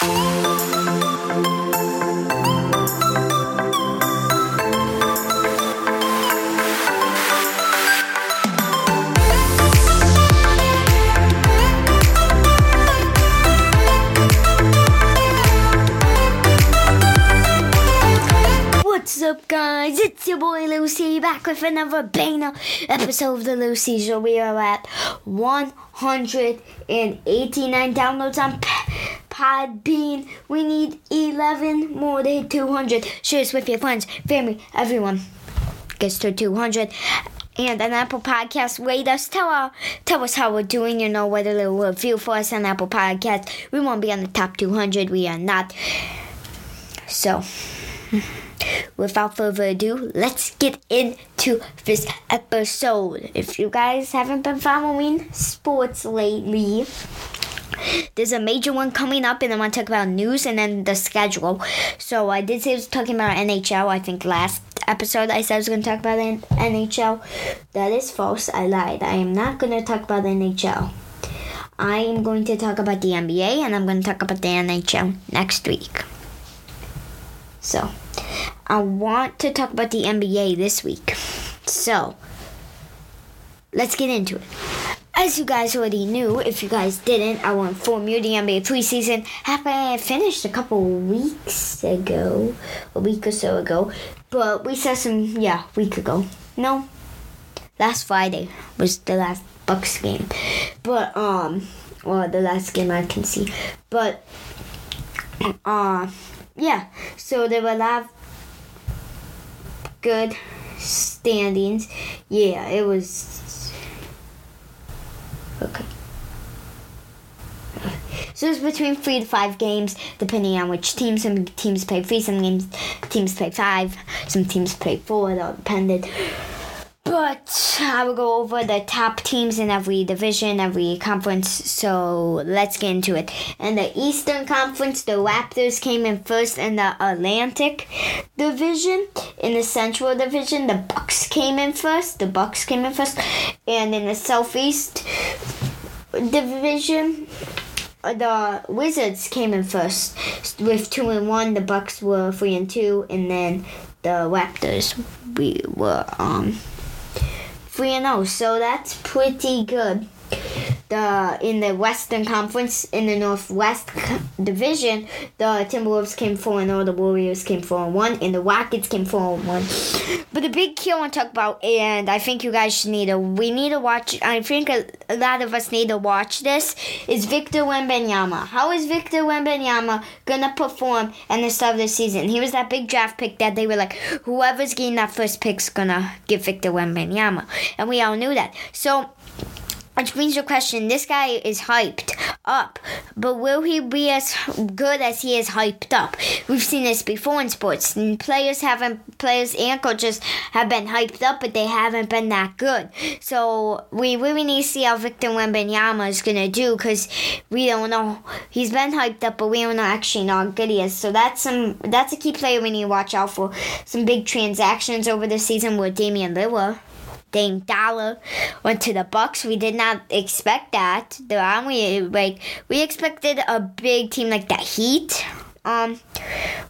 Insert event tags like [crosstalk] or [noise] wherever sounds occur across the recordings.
What's up, guys? It's your boy Lil C back with another banger episode of the Lil C Show. We are at 189 downloads on P- Podbean. We need 11 more hit 200. Share this with your friends, family, everyone. Gets to 200. And an Apple Podcast, rate us. Tell, our, tell us how we're doing. You know, write a little review for us on Apple Podcast. We won't be on the top 200. We are not. So [laughs] without further ado, let's get into this episode. If you guys haven't been following sports lately, there's a major one coming up, and I want to talk about news and then the schedule. So I did say I was talking about NHL. I think last episode I said I was going to talk about NHL. That is false. I lied. I am not going to talk about NHL. I am going to talk about the NBA, and I'm going to talk about the NHL next week. So, I want to talk about the NBA this week. So, let's get into it. As you guys already knew, if you guys didn't, I will inform you the NBA preseason happened finished a couple weeks ago, a week or so ago. But we saw some, yeah, week ago. No, last Friday was the last Bucks game. But um, well, the last game I can see. But uh, yeah. So there were a lot of good standings. Yeah, it was okay. So it's between three to five games, depending on which team. Some teams play three, some games teams play five, some teams play four. It all depended. But I will go over the top teams in every division, every conference. So let's get into it. In the Eastern Conference, the Raptors came in first in the Atlantic Division. In the Central Division, the Bucks came in first. The Bucks came in first, and in the Southeast Division, the Wizards came in first with two and one. The Bucks were three and two, and then the Raptors we were um three and zero. So that's pretty good. The in the Western Conference in the Northwest [laughs] Division, the Timberwolves came four and zero. The Warriors came four and one, and the Rockets came four and one. But the big key I want to talk about, and I think you guys need to, we need to watch. I think a, a lot of us need to watch this. Is Victor Wembanyama? How is Victor Wembanyama gonna perform in the start of the season? He was that big draft pick that they were like, whoever's getting that first pick's gonna get Victor Wembanyama, and we all knew that. So. Which brings the question: This guy is hyped up, but will he be as good as he is hyped up? We've seen this before in sports. And players haven't, players and coaches have been hyped up, but they haven't been that good. So we really need to see how Victor Wembanyama is gonna do, because we don't know. He's been hyped up, but we don't know actually know how good he is. So that's some, that's a key player we need to watch out for. Some big transactions over the season with Damian Lillard. Dame Dollar went to the Bucks. We did not expect that. The we like we expected a big team like the Heat. Um,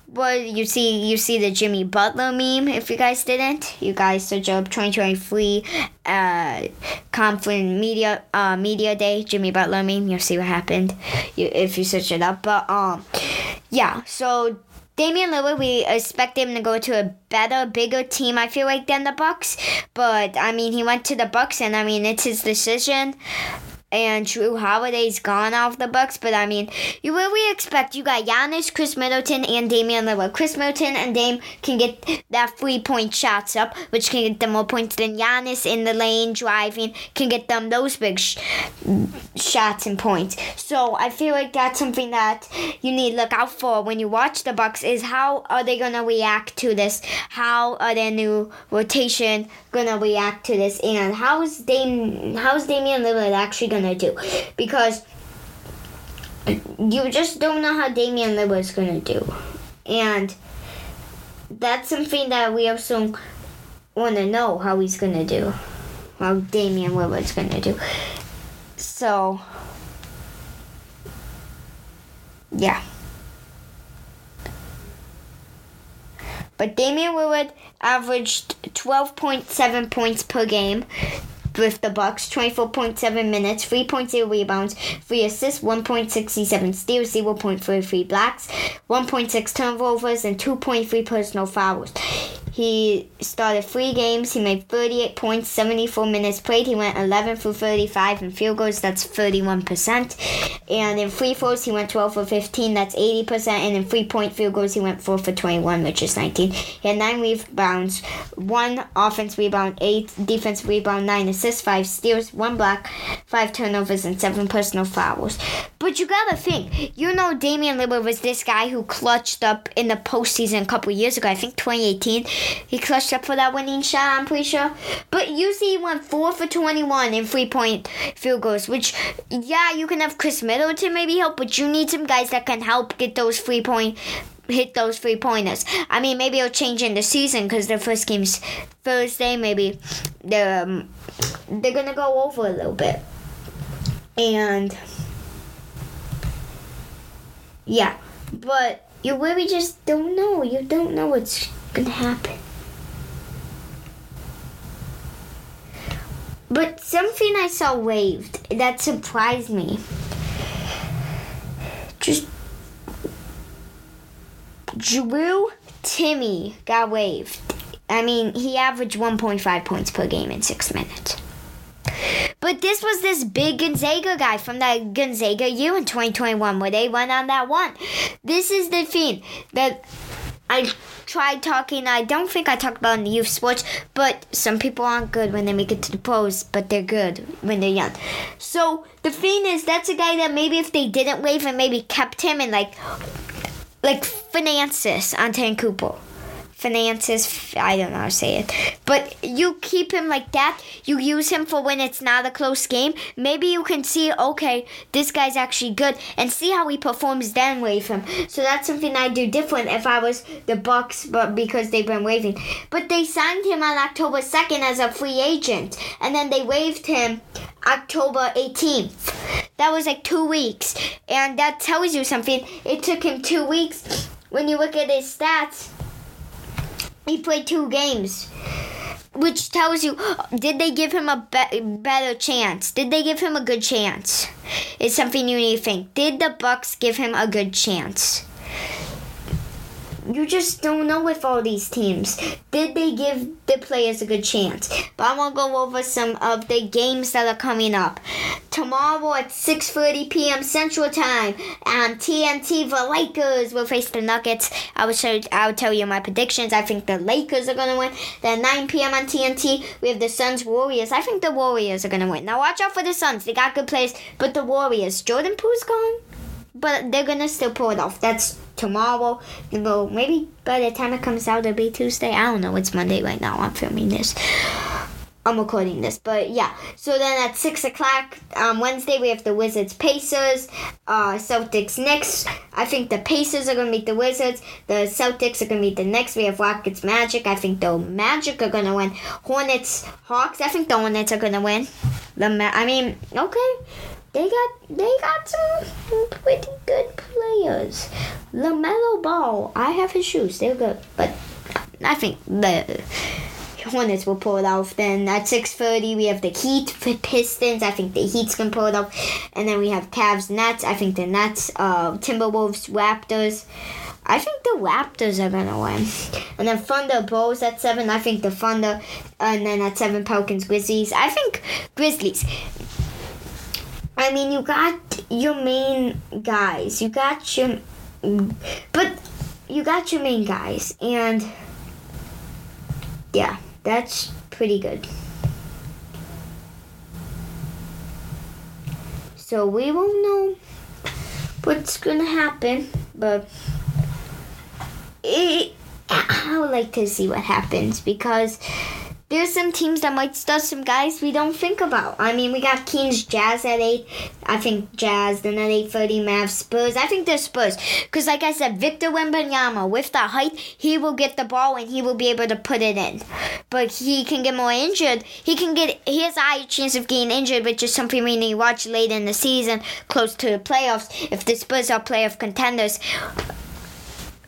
well, you see, you see the Jimmy Butler meme. If you guys didn't, you guys search up 2023 uh, conference media uh, media day Jimmy Butler meme. You'll see what happened. You, if you search it up, but um, yeah. So Damian Lillard, we expect him to go to a better, bigger team. I feel like than the Bucks, but I mean, he went to the Bucks, and I mean, it's his decision. And Jrue Holiday's gone off the Bucks, but I mean, you really expect you got Giannis, Khris Middleton, and Damian Lillard. Khris Middleton and Dame can get that three point shots up, which can get them more points than Giannis in the lane driving can get them those big sh- shots and points. So I feel like that's something that you need to look out for when you watch the Bucks. Is how are they gonna react to this? How are their new rotation gonna react to this? And how is Dame? How's Damian Lillard actually gonna than I do because you just don't know how Damian Lillard's going to do. And that's something that we also want to know how he's going to do, how Damian Lillard's going to do. So, yeah. But Damian Lillard averaged 12.7 points per game, with the Bucks, 24.7 minutes, 3.0 rebounds, 3 assists, 1.67 steals, 0.33 blocks, 1.6 turnovers, and 2.3 personal fouls. He started three games. He made 38 points, 74 minutes played. He went 11 for 35 in field goals. That's 31%. And in free throws, he went 12 for 15. That's 80%. And in three point field goals, he went 4 for 21, which is 19. He had nine rebounds, one offense rebound, eight defense rebound, nine assists, five steals, one block, five turnovers, and seven personal fouls. But you gotta think, you know, Damian Lillard was this guy who clutched up in the postseason a couple years ago. I think 2018 he clutched up for that winning shot, I'm pretty sure. But see, he went 4 for 21 in three point field goals, which, yeah, you can have Khris Middleton maybe help, but you need some guys that can help get those three point hit those three pointers. I mean, maybe it'll change in the season because the first game's Thursday. Maybe they're um, they're gonna go over a little bit, and yeah, but you really just don't know. You don't know what's gonna happen. But something I saw waved that surprised me. Just Drew Timme got waved. I mean, he averaged 1.5 points per game in six minutes. But this was this big Gonzaga guy from that Gonzaga U in 2021 where they went on that one. This is the thing that I tried talking. I don't think I talked about in the youth sports, but some people aren't good when they make it to the pros, but they're good when they're young. So the thing is, that's a guy that maybe if they didn't waive and maybe kept him and like, like Finances Antetokounmpo finances. I don't know how to say it. But you keep him like that. You use him for when it's not a close game. Maybe you can see, okay, this guy's actually good, and see how he performs. Then wave him. So that's something I'd do different if I was the Bucks, but because they've been waving. But they signed him on October second as a free agent, and then they waived him October 18th. That was like two weeks, and that tells you something. It took him two weeks. When you look at his stats, he played two games, which tells you did they give him a be- better chance? Did they give him a good chance? It's something you need to think. Did the Bucks give him a good chance? you just don't know with all these teams. Did they give the players a good chance? But I want to go over some of the games that are coming up. Tomorrow at 6:30 p.m. Central Time on TNT, the Lakers will face the Nuggets. I will show. I will tell you my predictions. I think the Lakers are gonna win. Then 9 p.m. on TNT, we have the Suns Warriors. I think the Warriors are gonna win. Now watch out for the Suns. They got good players, but the Warriors. Jordan Poole's gone, but they're gonna still pull it off. That's tomorrow. Well, maybe by the time it comes out, it'll be Tuesday. I don't know. It's Monday right now. I'm filming this. I'm recording this, but yeah. So then at six o'clock on Wednesday, we have the Wizards Pacers, uh, Celtics Knicks. I think the Pacers are gonna meet the Wizards. The Celtics are gonna meet the Knicks. We have Rockets Magic. I think the Magic are gonna win. Hornets Hawks. I think the Hornets are gonna win. The Ma- I mean, okay they got they got some pretty good players. Lamelo Ball, I have his shoes. They're good, but I think the Hornets will pull it off. Then at six thirty, we have the Heat for Pistons. I think the Heat's gonna pull it off, and then we have Cavs Nets. I think the Nets, uh, Timberwolves, Raptors. I think the Raptors are gonna win. And then Thunder Bulls at seven. I think the Thunder. And then at seven, Pelicans Grizzlies. I think Grizzlies. I mean, you got your main guys. You got your, but you got your main guys, and yeah, that's pretty good. So we won't know what's gonna happen, but it, I would like to see what happens because there's some teams that might start some guys we don't think about. I mean, we got Kings Jazz at 8. I think Jazz. Then at 8.30, Mavs Spurs. I think they're Spurs. Because, like I said, Victor Wembanyama, with the height, he will get the ball and he will be able to put it in. But he can get more injured. He can get, he has a high chance of getting injured, which is something we need to watch late in the season, close to the playoffs. If the Spurs are playoff contenders,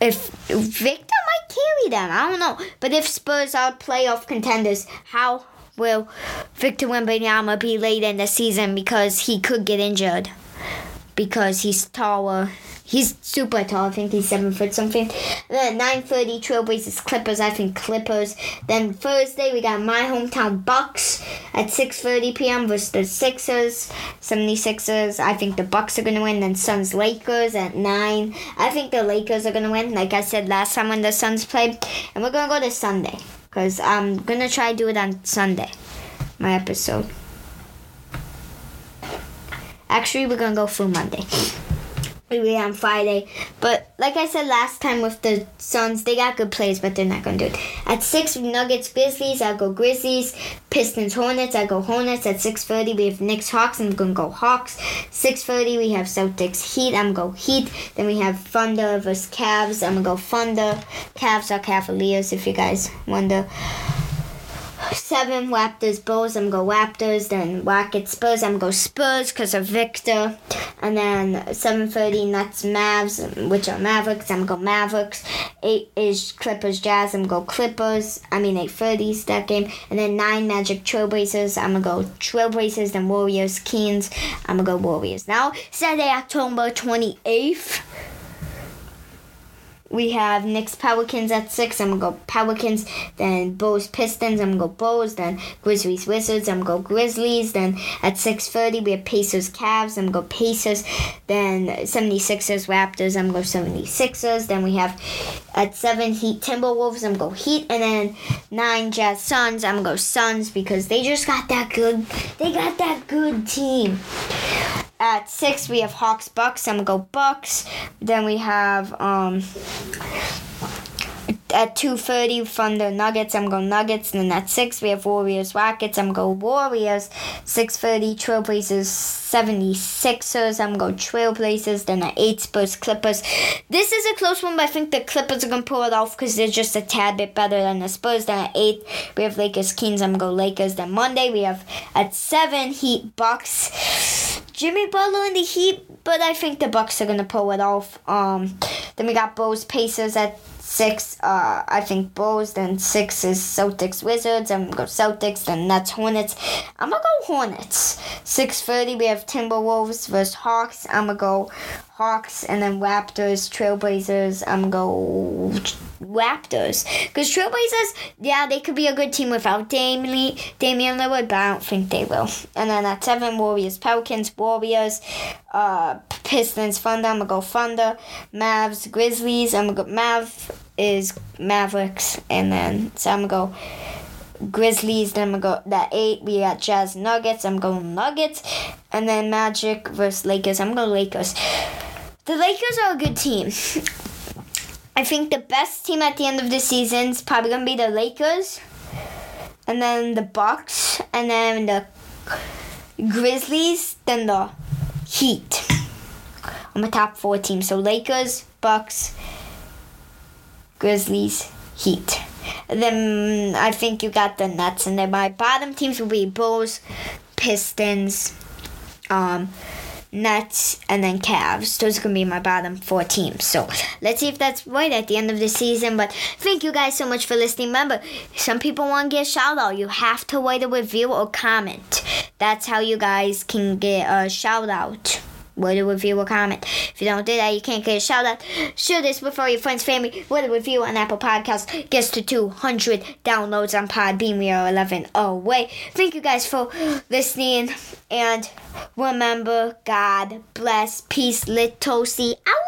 if Victor might carry them. I don't know. But if Spurs are playoff contenders, how will Victor Wembanyama be late in the season because he could get injured because he's taller He's super tall. I think he's seven foot something. then nine thirty Trailblazers Clippers. I think Clippers. Then Thursday we got my hometown Bucks at six thirty p.m. versus the Sixers, 76ers. I think the Bucks are gonna win. Then Suns Lakers at nine. I think the Lakers are gonna win. Like I said last time when the Suns played, and we're gonna go to Sunday because I'm gonna try to do it on Sunday. My episode. Actually, we're gonna go through Monday maybe on Friday. But like I said last time with the Suns, they got good plays, but they're not gonna do it. At six, Nuggets, Grizzlies. I go Grizzlies. Pistons, Hornets. I go Hornets. At six thirty, we have Knicks, Hawks. I'm gonna go Hawks. Six thirty, we have Celtics, Heat. I'm gonna go Heat. Then we have Thunder versus Cavs. I'm gonna go Thunder. Cavs are Cavaliers, if you guys wonder seven Raptors Bulls. I'm go Raptors. Then Rockets Spurs. I'm go Spurs because of Victor. And then seven thirty Nets Mavs, which are Mavericks. I'm go Mavericks. Eight is Clippers Jazz. I'm go Clippers. I mean eight thirty is that game. And then nine Magic Trailblazers. I'm gonna go Trailblazers. Then Warriors Kings. I'm gonna go Warriors. Now Saturday October twenty eighth we have Knicks Pelicans at six. I'm gonna go Pelicans. Then Bulls Pistons. I'm gonna go Bulls. Then Grizzlies Wizards. I'm gonna go Grizzlies. Then at six thirty we have Pacers Cavs. I'm gonna go Pacers. Then 76ers Raptors. I'm gonna go 76ers. Then we have at seven Heat Timberwolves. I'm gonna go Heat. And then nine Jazz Suns. I'm gonna go Suns because they just got that good. They got that good team. At six, we have Hawks Bucks. I'm gonna go Bucks. Then we have um, at 2.30 Thunder Nuggets, I'm going Nuggets. And then at 6 we have Warriors Rockets, I'm going Warriors. 6.30 Trailblazers 76ers, I'm going Trailblazers. Then at 8 Spurs Clippers. This is a close one, but I think the Clippers are to pull it off because they're just a tad bit better than the Spurs. Then at 8 we have Lakers Kings, I'm going Lakers. Then Monday we have at 7 Heat Bucks. Jimmy Butler in the Heat, but I think the Bucks are gonna pull it off. Um, then we got Bulls Pacers at six. Uh, I think Bulls. Then six is Celtics Wizards. I'm gonna go Celtics. Then Nets Hornets. I'm gonna go Hornets. Six thirty we have Timberwolves versus Hawks. I'm gonna go Hawks, and then Raptors, Trailblazers. I'm go Raptors because Trailblazers, yeah, they could be a good team without Damian, Damian Lillard, but I don't think they will. And then at seven, Warriors, Pelicans, Warriors, uh, Pistons, Thunder. I'm gonna go Thunder, Mavs, Grizzlies. I'm gonna go Mav is Mavericks, and then so I'm gonna go. Grizzlies, then I'm gonna go that eight. We got Jazz Nuggets. I'm going Nuggets, and then Magic versus Lakers. I'm gonna Lakers. The Lakers are a good team. I think the best team at the end of the season is probably gonna be the Lakers, and then the Bucks, and then the Grizzlies, then the Heat. I'm a top four team. So Lakers, Bucks, Grizzlies, Heat. Then I think you got the Nets, and then my bottom teams will be Bulls, Pistons, um, Nets, and then Cavs. Those are going to be my bottom four teams. So let's see if that's right at the end of the season. But thank you guys so much for listening. Remember, some people want to get shout out. You have to write a review or comment. That's how you guys can get a shout out with a review or comment. If you don't do that, you can't get a shout out. Share this with all your friends, family, with a review on Apple Podcasts. Gets to 200 downloads on Podbean. We are 11 away. Thank you guys for listening. And remember, God bless. Peace, Litosi. Out.